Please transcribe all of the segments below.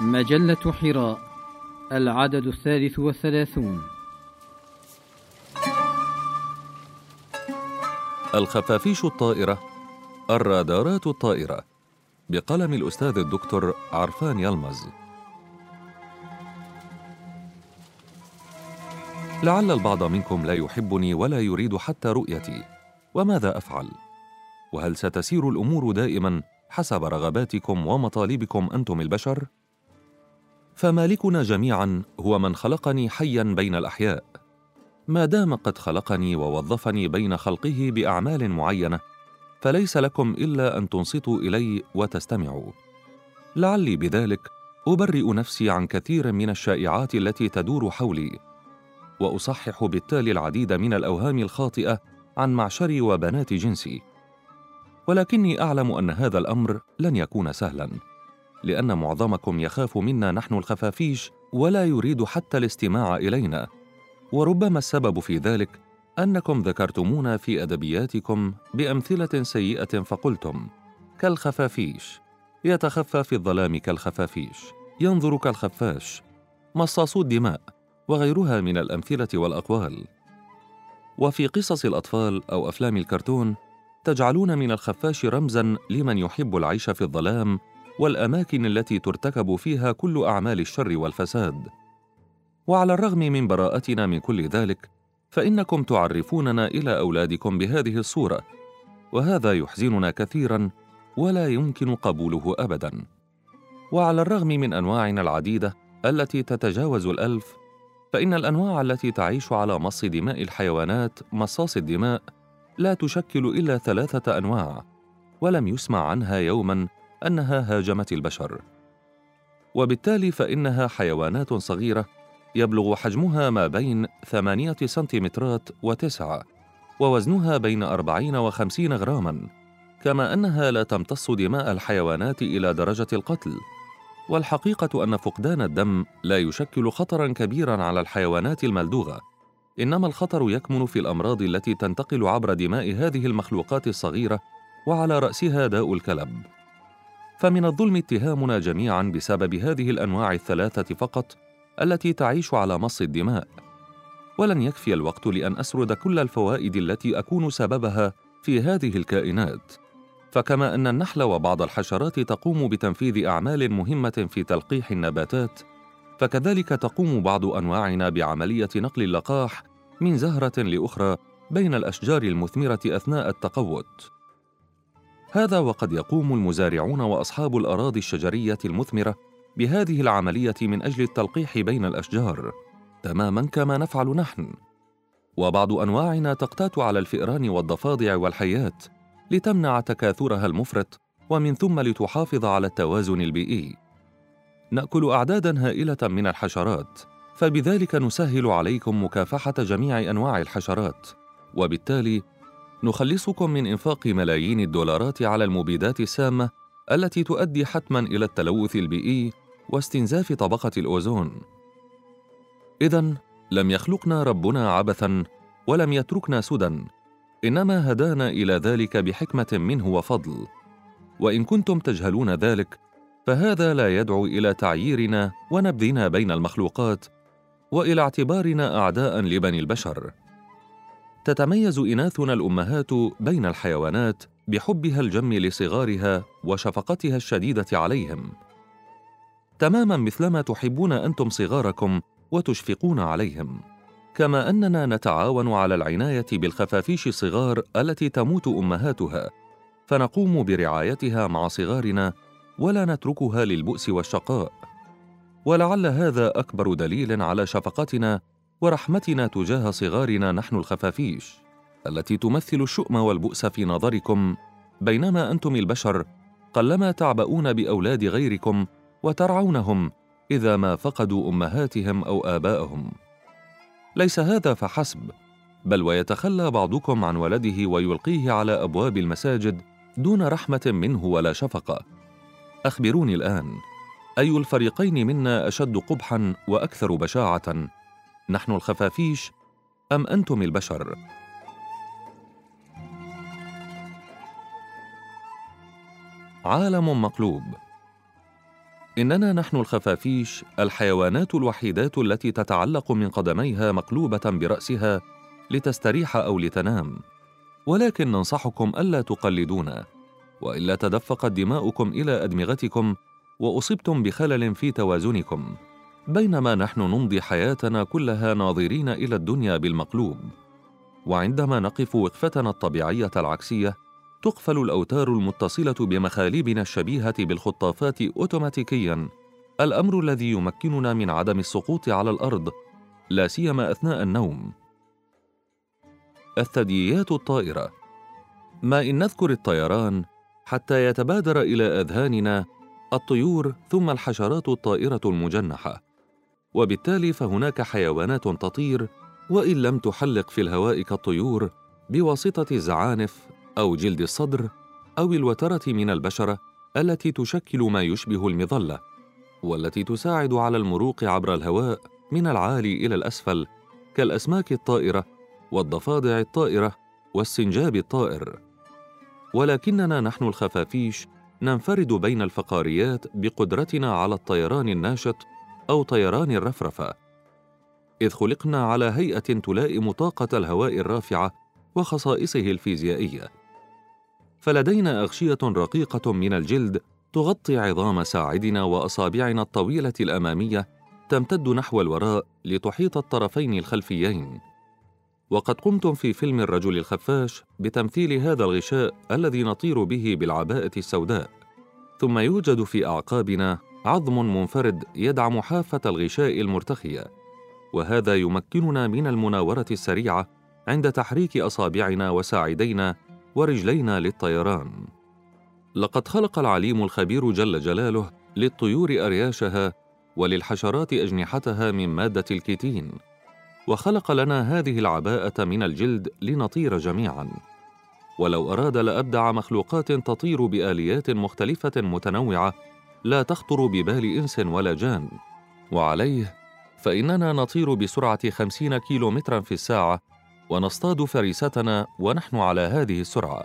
مجلة حراء العدد الثالث والثلاثون الخفافيش الطائرة الرادارات الطائرة بقلم الأستاذ الدكتور عرفان يلمز لعل البعض منكم لا يحبني ولا يريد حتى رؤيتي وماذا أفعل؟ وهل ستسير الأمور دائما حسب رغباتكم ومطالبكم أنتم البشر؟ فمالكنا جميعا هو من خلقني حيا بين الأحياء. ما دام قد خلقني ووظفني بين خلقه بأعمال معينة فليس لكم إلا أن تنصتوا إلي وتستمعوا. لعلي بذلك أبرئ نفسي عن كثير من الشائعات التي تدور حولي وأصحح بالتالي العديد من الأوهام الخاطئة عن معشري وبنات جنسي. ولكني أعلم أن هذا الأمر لن يكون سهلا. لأن معظمكم يخاف منا نحن الخفافيش ولا يريد حتى الاستماع إلينا. وربما السبب في ذلك أنكم ذكرتمونا في أدبياتكم بأمثلة سيئة فقلتم كالخفافيش. يتخفى في الظلام كالخفافيش. ينظر كالخفاش. مصاصو الدماء وغيرها من الأمثلة والأقوال. وفي قصص الأطفال أو أفلام الكرتون تجعلون من الخفاش رمزا لمن يحب العيش في الظلام والأماكن التي ترتكب فيها كل أعمال الشر والفساد. وعلى الرغم من براءتنا من كل ذلك فإنكم تعرفوننا إلى أولادكم بهذه الصورة وهذا يحزننا كثيرا ولا يمكن قبوله ابدا. وعلى الرغم من أنواعنا العديدة التي تتجاوز الألف فإن الأنواع التي تعيش على مص دماء الحيوانات مصاص الدماء لا تشكل إلا ثلاثة أنواع ولم يسمع عنها يوما أنها هاجمت البشر. وبالتالي فإنها حيوانات صغيرة يبلغ حجمها ما بين ثمانية سنتيمترات وتسعة ووزنها بين أربعين وخمسين غراما كما أنها لا تمتص دماء الحيوانات إلى درجة القتل. والحقيقة أن فقدان الدم لا يشكل خطرا كبيرا على الحيوانات الملدوغة إنما الخطر يكمن في الأمراض التي تنتقل عبر دماء هذه المخلوقات الصغيرة وعلى رأسها داء الكلب. فمن الظلم اتهامنا جميعا بسبب هذه الأنواع الثلاثة فقط التي تعيش على مص الدماء. ولن يكفي الوقت لأن أسرد كل الفوائد التي أكون سببها في هذه الكائنات. فكما أن النحل وبعض الحشرات تقوم بتنفيذ أعمال مهمة في تلقيح النباتات فكذلك تقوم بعض أنواعنا بعملية نقل اللقاح من زهرة لأخرى بين الأشجار المثمرة أثناء التقوت. هذا وقد يقوم المزارعون وأصحاب الأراضي الشجرية المثمرة بهذه العملية من أجل التلقيح بين الأشجار تماما كما نفعل نحن. وبعض أنواعنا تقتات على الفئران والضفادع والحيات لتمنع تكاثرها المفرط ومن ثم لتحافظ على التوازن البيئي. نأكل اعدادا هائلة من الحشرات فبذلك نسهل عليكم مكافحة جميع أنواع الحشرات وبالتالي نخلصكم من إنفاق ملايين الدولارات على المبيدات السامة التي تؤدي حتما إلى التلوث البيئي واستنزاف طبقة الأوزون. إذا لم يخلقنا ربنا عبثا ولم يتركنا سدى، إنما هدانا إلى ذلك بحكمة منه وفضل. وإن كنتم تجهلون ذلك، فهذا لا يدعو إلى تعييرنا ونبذنا بين المخلوقات، وإلى اعتبارنا أعداء لبني البشر. تتميز إناثنا الأمهات بين الحيوانات بحبها الجم لصغارها وشفقتها الشديدة عليهم. تماما مثلما تحبون أنتم صغاركم وتشفقون عليهم كما أننا نتعاون على العناية بالخفافيش الصغار التي تموت أمهاتها فنقوم برعايتها مع صغارنا ولا نتركها للبؤس والشقاء ولعل هذا أكبر دليل على شفقتنا ورحمتنا تجاه صغارنا نحن الخفافيش التي تمثل الشؤم والبؤس في نظركم بينما أنتم البشر قلما تعبؤون بأولاد غيركم وترعونهم إذا ما فقدوا أمهاتهم أو آباءهم. ليس هذا فحسب بل ويتخلى بعضكم عن ولده ويلقيه على أبواب المساجد دون رحمة منه ولا شفقة. أخبروني الآن أي الفريقين منا أشد قبحا وأكثر بشاعة؟ نحن الخفافيش أم أنتم البشر؟ عالم مقلوب. إننا نحن الخفافيش الحيوانات الوحيدات التي تتعلق من قدميها مقلوبة برأسها لتستريح أو لتنام. ولكن ننصحكم ألا تقلدونا وإلا تدفقت دماؤكم إلى أدمغتكم وأصبتم بخلل في توازنكم. بينما نحن نمضي حياتنا كلها ناظرين إلى الدنيا بالمقلوب. وعندما نقف وقفتنا الطبيعية العكسية تقفل الأوتار المتصلة بمخالبنا الشبيهة بالخطافات اوتوماتيكيا. الأمر الذي يمكننا من عدم السقوط على الأرض لا سيما أثناء النوم. الثدييات الطائرة. ما إن نذكر الطيران حتى يتبادر إلى أذهاننا الطيور ثم الحشرات الطائرة المجنحة. وبالتالي فهناك حيوانات تطير وإن لم تحلق في الهواء كالطيور بواسطة الزعانف أو جلد الصدر أو الوترة من البشرة التي تشكل ما يشبه المظلة والتي تساعد على المروق عبر الهواء من العالي إلى الأسفل كالأسماك الطائرة والضفادع الطائرة والسنجاب الطائر. ولكننا نحن الخفافيش ننفرد بين الفقاريات بقدرتنا على الطيران الناشط أو طيران الرفرفة. إذ خلقنا على هيئة تلائم طاقة الهواء الرافعة وخصائصه الفيزيائية. فلدينا أغشية رقيقة من الجلد تغطي عظام ساعدنا وأصابعنا الطويلة الأمامية تمتد نحو الوراء لتحيط الطرفين الخلفيين. وقد قمتم في فيلم الرجل الخفاش بتمثيل هذا الغشاء الذي نطير به بالعباءة السوداء. ثم يوجد في أعقابنا عظم منفرد يدعم حافه الغشاء المرتخية وهذا يمكننا من المناورة السريعة عند تحريك أصابعنا وساعدينا ورجلينا للطيران. لقد خلق العليم الخبير جل جلاله للطيور أرياشها وللحشرات أجنحتها من مادة الكيتين وخلق لنا هذه العباءة من الجلد لنطير جميعا. ولو أراد لأبدع مخلوقات تطير بآليات مختلفة متنوعة لا تخطر ببال إنس ولا جان. وعليه فإننا نطير بسرعة خمسين كيلو مترا في الساعة ونصطاد فريستنا ونحن على هذه السرعة.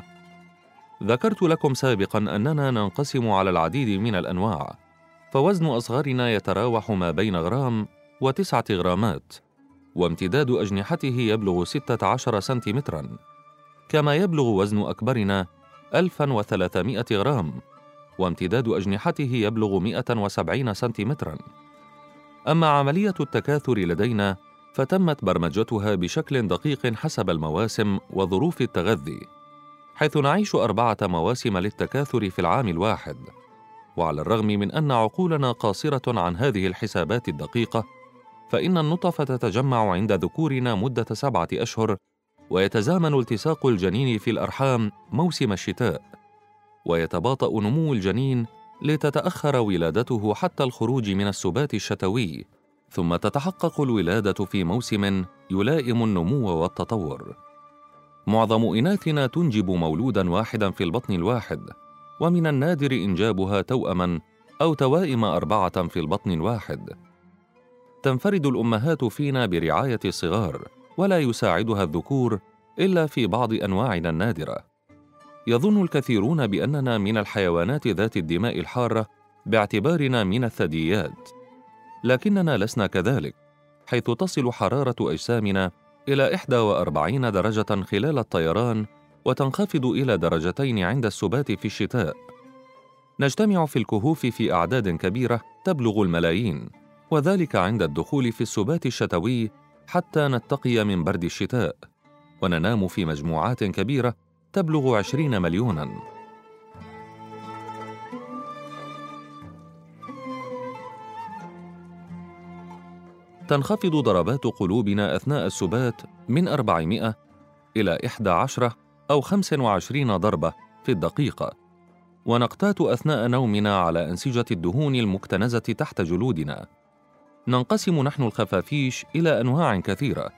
ذكرت لكم سابقا أننا ننقسم على العديد من الأنواع. فوزن أصغرنا يتراوح ما بين غرام وتسعة غرامات وامتداد أجنحته يبلغ 16 سنتيمترا. كما يبلغ وزن أكبرنا 1300 غرام. وامتداد أجنحته يبلغ 170 سنتيمترا. أما عملية التكاثر لدينا فتمت برمجتها بشكل دقيق حسب المواسم وظروف التغذي حيث نعيش أربعة مواسم للتكاثر في العام الواحد. وعلى الرغم من أن عقولنا قاصرة عن هذه الحسابات الدقيقة فإن النطف تتجمع عند ذكورنا مدة سبعة أشهر ويتزامن التصاق الجنين في الأرحام موسم الشتاء. ويتباطأ نمو الجنين لتتأخر ولادته حتى الخروج من السبات الشتوي ثم تتحقق الولادة في موسم يلائم النمو والتطور. معظم إناثنا تنجب مولودا واحدا في البطن الواحد ومن النادر إنجابها توأما أو توائم أربعة في البطن الواحد. تنفرد الأمهات فينا برعاية الصغار ولا يساعدها الذكور إلا في بعض أنواعنا النادرة. يظن الكثيرون بأننا من الحيوانات ذات الدماء الحارة باعتبارنا من الثدييات. لكننا لسنا كذلك حيث تصل حرارة أجسامنا إلى 41 درجة خلال الطيران وتنخفض إلى درجتين عند السبات في الشتاء. نجتمع في الكهوف في أعداد كبيرة تبلغ الملايين وذلك عند الدخول في السبات الشتوي حتى نتقي من برد الشتاء وننام في مجموعات كبيرة تبلغ عشرين مليوناً. تنخفض ضربات قلوبنا أثناء السبات من 400 إلى 11 أو 25 ضربة في الدقيقة. ونقتات أثناء نومنا على أنسجة الدهون المكتنزة تحت جلودنا. ننقسم نحن الخفافيش إلى أنواع كثيرة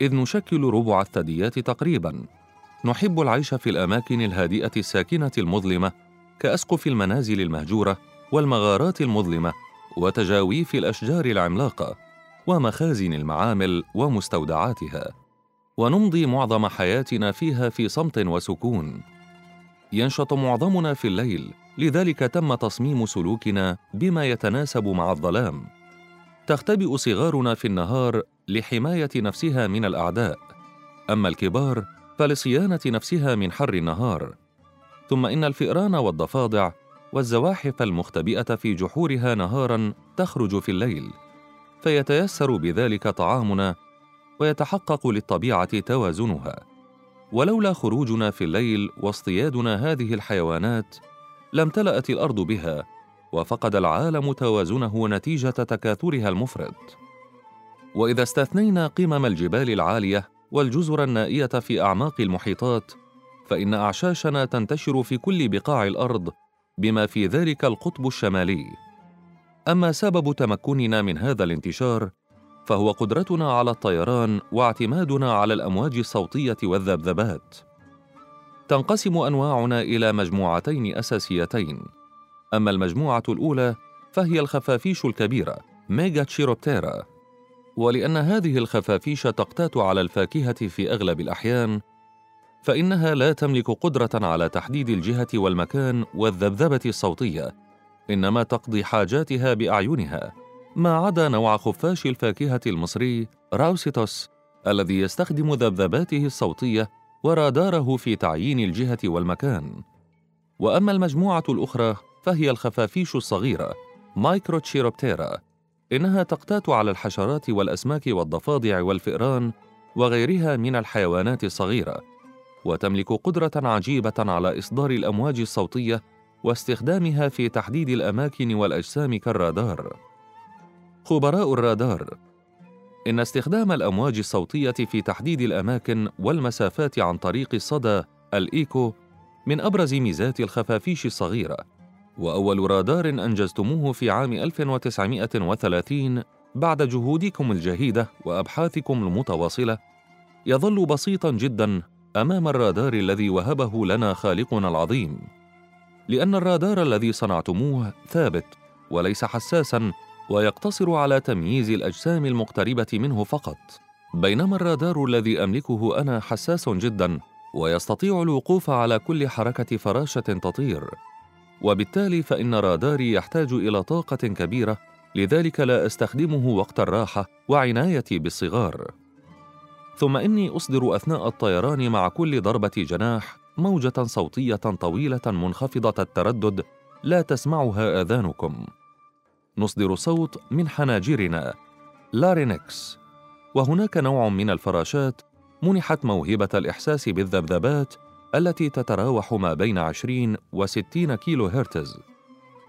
إذ نشكل ربع الثدييات تقريباً. نحب العيش في الأماكن الهادئة الساكنة المظلمة كأسقف المنازل المهجورة والمغارات المظلمة وتجاويف الأشجار العملاقة ومخازن المعامل ومستودعاتها. ونمضي معظم حياتنا فيها في صمت وسكون. ينشط معظمنا في الليل لذلك تم تصميم سلوكنا بما يتناسب مع الظلام. تختبئ صغارنا في النهار لحماية نفسها من الأعداء. أما الكبار فلصيانه نفسها من حر النهار. ثم إن الفئران والضفادع والزواحف المختبئة في جحورها نهارا تخرج في الليل. فيتيسر بذلك طعامنا ويتحقق للطبيعة توازنها. ولولا خروجنا في الليل واصطيادنا هذه الحيوانات لامتلات الأرض بها وفقد العالم توازنه نتيجة تكاثرها المفرط. وإذا استثنينا قمم الجبال العالية والجزر النائية في أعماق المحيطات فإن أعشاشنا تنتشر في كل بقاع الأرض بما في ذلك القطب الشمالي. أما سبب تمكننا من هذا الانتشار فهو قدرتنا على الطيران واعتمادنا على الأمواج الصوتية والذبذبات. تنقسم أنواعنا إلى مجموعتين أساسيتين. أما المجموعة الأولى فهي الخفافيش الكبيرة ميجا تشيروبتيرا ولأن هذه الخفافيش تقتات على الفاكهة في أغلب الأحيان فإنها لا تملك قدرة على تحديد الجهة والمكان والذبذبة الصوتية إنما تقضي حاجاتها بأعينها ما عدا نوع خفاش الفاكهة المصري راوسيتوس الذي يستخدم ذبذباته الصوتية وراداره في تعيين الجهة والمكان. وأما المجموعة الأخرى فهي الخفافيش الصغيرة مايكروتشيروبتيرا إنها تقتات على الحشرات والأسماك والضفادع والفئران وغيرها من الحيوانات الصغيرة وتملك قدرة عجيبة على إصدار الأمواج الصوتية واستخدامها في تحديد الأماكن والأجسام كالرادار. خبراء الرادار إن استخدام الأمواج الصوتية في تحديد الأماكن والمسافات عن طريق الصدى الإيكو من أبرز ميزات الخفافيش الصغيرة وأول رادار أنجزتموه في عام 1930 بعد جهودكم الجهيدة وأبحاثكم المتواصلة. يظل بسيطا جدا أمام الرادار الذي وهبه لنا خالقنا العظيم. لأن الرادار الذي صنعتموه ثابت وليس حساسا ويقتصر على تمييز الأجسام المقتربة منه فقط. بينما الرادار الذي أملكه أنا حساس جدا ويستطيع الوقوف على كل حركة فراشة تطير. وبالتالي فإن راداري يحتاج إلى طاقة كبيرة لذلك لا أستخدمه وقت الراحة وعنايتي بالصغار. ثم إني أصدر أثناء الطيران مع كل ضربة جناح موجة صوتية طويلة منخفضة التردد لا تسمعها آذانكم. نصدر صوت من حناجرنا لارينكس. وهناك نوع من الفراشات منحت موهبة الإحساس بالذبذبات التي تتراوح ما بين 20 و 60 كيلو هرتز.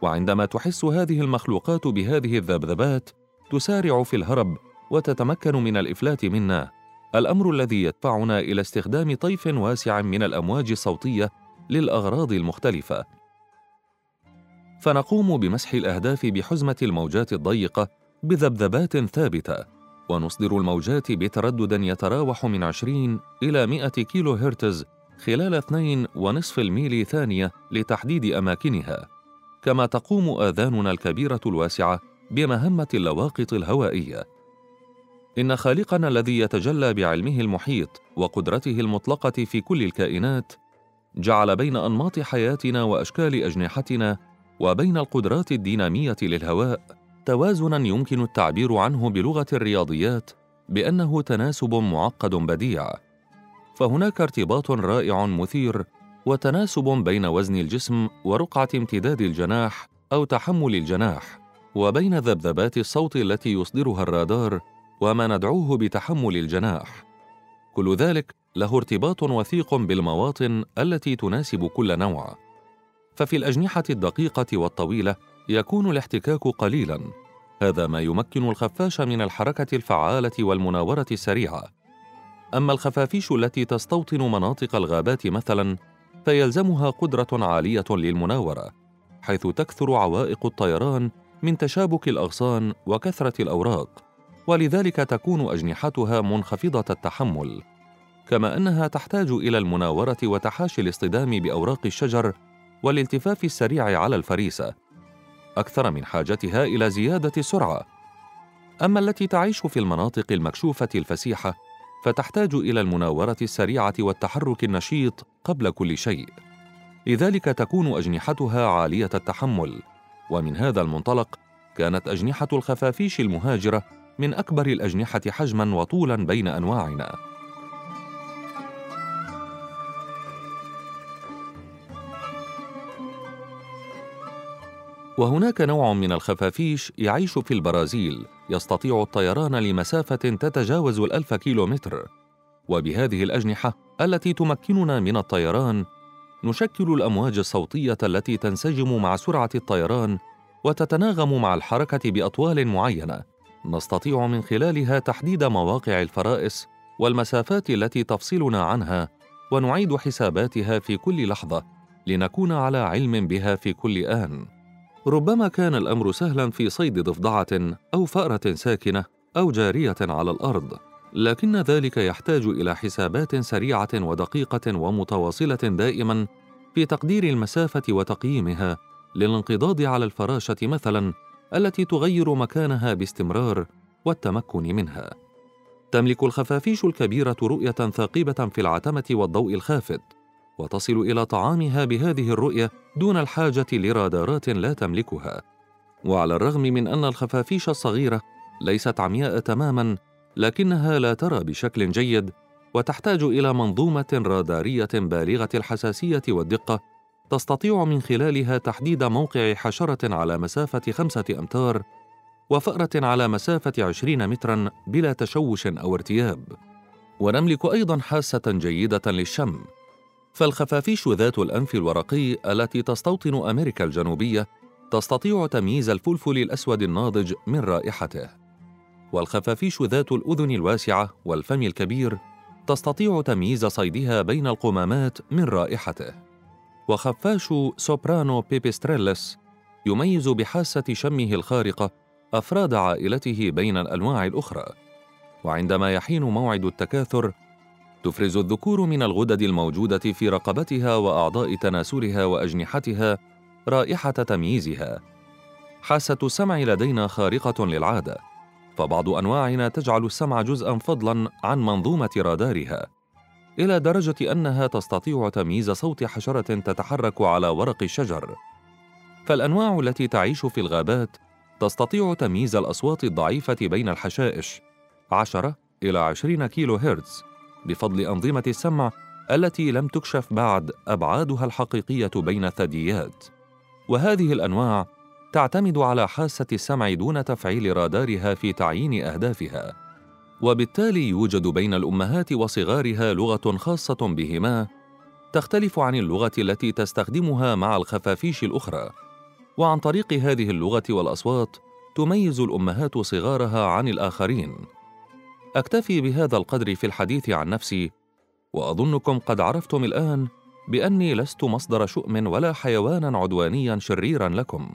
وعندما تحس هذه المخلوقات بهذه الذبذبات تسارع في الهرب وتتمكن من الإفلات منا. الأمر الذي يدفعنا إلى استخدام طيف واسع من الأمواج الصوتية للأغراض المختلفة. فنقوم بمسح الأهداف بحزمة الموجات الضيقة بذبذبات ثابتة ونصدر الموجات بتردد يتراوح من 20 إلى 100 كيلو هرتز خلال اثنين ونصف الميل ثانية لتحديد أماكنها. كما تقوم آذاننا الكبيرة الواسعة بمهمة اللواقط الهوائية. إن خالقنا الذي يتجلى بعلمه المحيط وقدرته المطلقة في كل الكائنات جعل بين أنماط حياتنا وأشكال أجنحتنا وبين القدرات الدينامية للهواء توازنا يمكن التعبير عنه بلغة الرياضيات بأنه تناسب معقد بديع. فهناك ارتباط رائع مثير وتناسب بين وزن الجسم ورقعة امتداد الجناح أو تحمل الجناح وبين ذبذبات الصوت التي يصدرها الرادار وما ندعوه بتحمل الجناح. كل ذلك له ارتباط وثيق بالمواطن التي تناسب كل نوع. ففي الأجنحة الدقيقة والطويلة يكون الاحتكاك قليلاً هذا ما يمكن الخفاش من الحركة الفعالة والمناورة السريعة. أما الخفافيش التي تستوطن مناطق الغابات مثلاً فيلزمها قدرة عالية للمناورة حيث تكثر عوائق الطيران من تشابك الأغصان وكثرة الأوراق ولذلك تكون أجنحتها منخفضة التحمل. كما أنها تحتاج إلى المناورة وتحاشي الاصطدام بأوراق الشجر والالتفاف السريع على الفريسة. أكثر من حاجتها إلى زيادة السرعة. أما التي تعيش في المناطق المكشوفة الفسيحة فتحتاج إلى المناورة السريعة والتحرك النشيط قبل كل شيء. لذلك تكون أجنحتها عالية التحمل. ومن هذا المنطلق كانت أجنحة الخفافيش المهاجرة من أكبر الأجنحة حجما وطولا بين أنواعنا. وهناك نوع من الخفافيش يعيش في البرازيل يستطيع الطيران لمسافة تتجاوز الألف كيلومتر. وبهذه الأجنحة التي تمكننا من الطيران نشكل الأمواج الصوتية التي تنسجم مع سرعة الطيران وتتناغم مع الحركة بأطوال معينة. نستطيع من خلالها تحديد مواقع الفرائس والمسافات التي تفصلنا عنها ونعيد حساباتها في كل لحظة لنكون على علم بها في كل آن. ربما كان الأمر سهلا في صيد ضفدعة أو فأرة ساكنة أو جارية على الأرض لكن ذلك يحتاج إلى حسابات سريعة ودقيقة ومتواصلة دائما في تقدير المسافة وتقييمها للانقضاض على الفراشة مثلا التي تغير مكانها باستمرار والتمكن منها. تملك الخفافيش الكبيرة رؤية ثاقبة في العتمة والضوء الخافت. وتصل إلى طعامها بهذه الرؤية دون الحاجة لرادارات لا تملكها. وعلى الرغم من أن الخفافيش الصغيرة ليست عمياء تماما لكنها لا ترى بشكل جيد وتحتاج إلى منظومة رادارية بالغة الحساسية والدقة تستطيع من خلالها تحديد موقع حشرة على مسافة خمسة أمتار وفأرة على مسافة عشرين مترا بلا تشوش أو ارتياب. وتملك أيضا حاسة جيدة للشم. فالخفافيش ذات الأنف الورقي التي تستوطن أمريكا الجنوبية تستطيع تمييز الفلفل الأسود الناضج من رائحته. والخفافيش ذات الأذن الواسعة والفم الكبير تستطيع تمييز صيدها بين القمامات من رائحته. وخفاش soprano pipistrellus يميز بحاسة شمه الخارقة أفراد عائلته بين الأنواع الأخرى. وعندما يحين موعد التكاثر تفرز الذكور من الغدد الموجودة في رقبتها وأعضاء تناسلها وأجنحتها رائحة تمييزها. حاسة السمع لدينا خارقة للعادة فبعض أنواعنا تجعل السمع جزءا فضلا عن منظومة رادارها إلى درجة أنها تستطيع تمييز صوت حشرة تتحرك على ورق الشجر. فالأنواع التي تعيش في الغابات تستطيع تمييز الأصوات الضعيفة بين الحشائش 10 إلى 20 كيلو هرتز بفضل أنظمة السمع التي لم تكشف بعد أبعادها الحقيقية بين الثدييات وهذه الأنواع تعتمد على حاسة السمع دون تفعيل رادارها في تعيين أهدافها. وبالتالي يوجد بين الأمهات وصغارها لغة خاصة بهما تختلف عن اللغة التي تستخدمها مع الخفافيش الأخرى. وعن طريق هذه اللغة والأصوات تميز الأمهات صغارها عن الآخرين. أكتفي بهذا القدر في الحديث عن نفسي وأظنكم قد عرفتم الآن بأني لست مصدر شؤم ولا حيوانا عدوانيا شريرا لكم.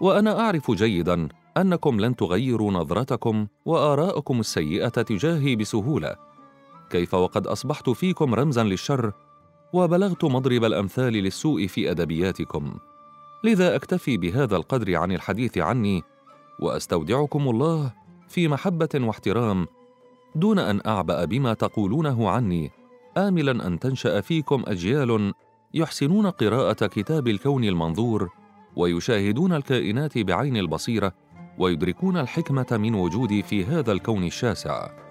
وأنا أعرف جيدا أنكم لن تغيروا نظرتكم وآراءكم السيئة تجاهي بسهولة. كيف وقد أصبحت فيكم رمزا للشر وبلغت مضرب الأمثال للسوء في أدبياتكم. لذا أكتفي بهذا القدر عن الحديث عني وأستودعكم الله في محبة واحترام دون أن أعبأ بما تقولونه عني املا أن تنشأ فيكم أجيال يحسنون قراءة كتاب الكون المنظور ويشاهدون الكائنات بعين البصيرة ويدركون الحكمة من وجودي في هذا الكون الشاسع.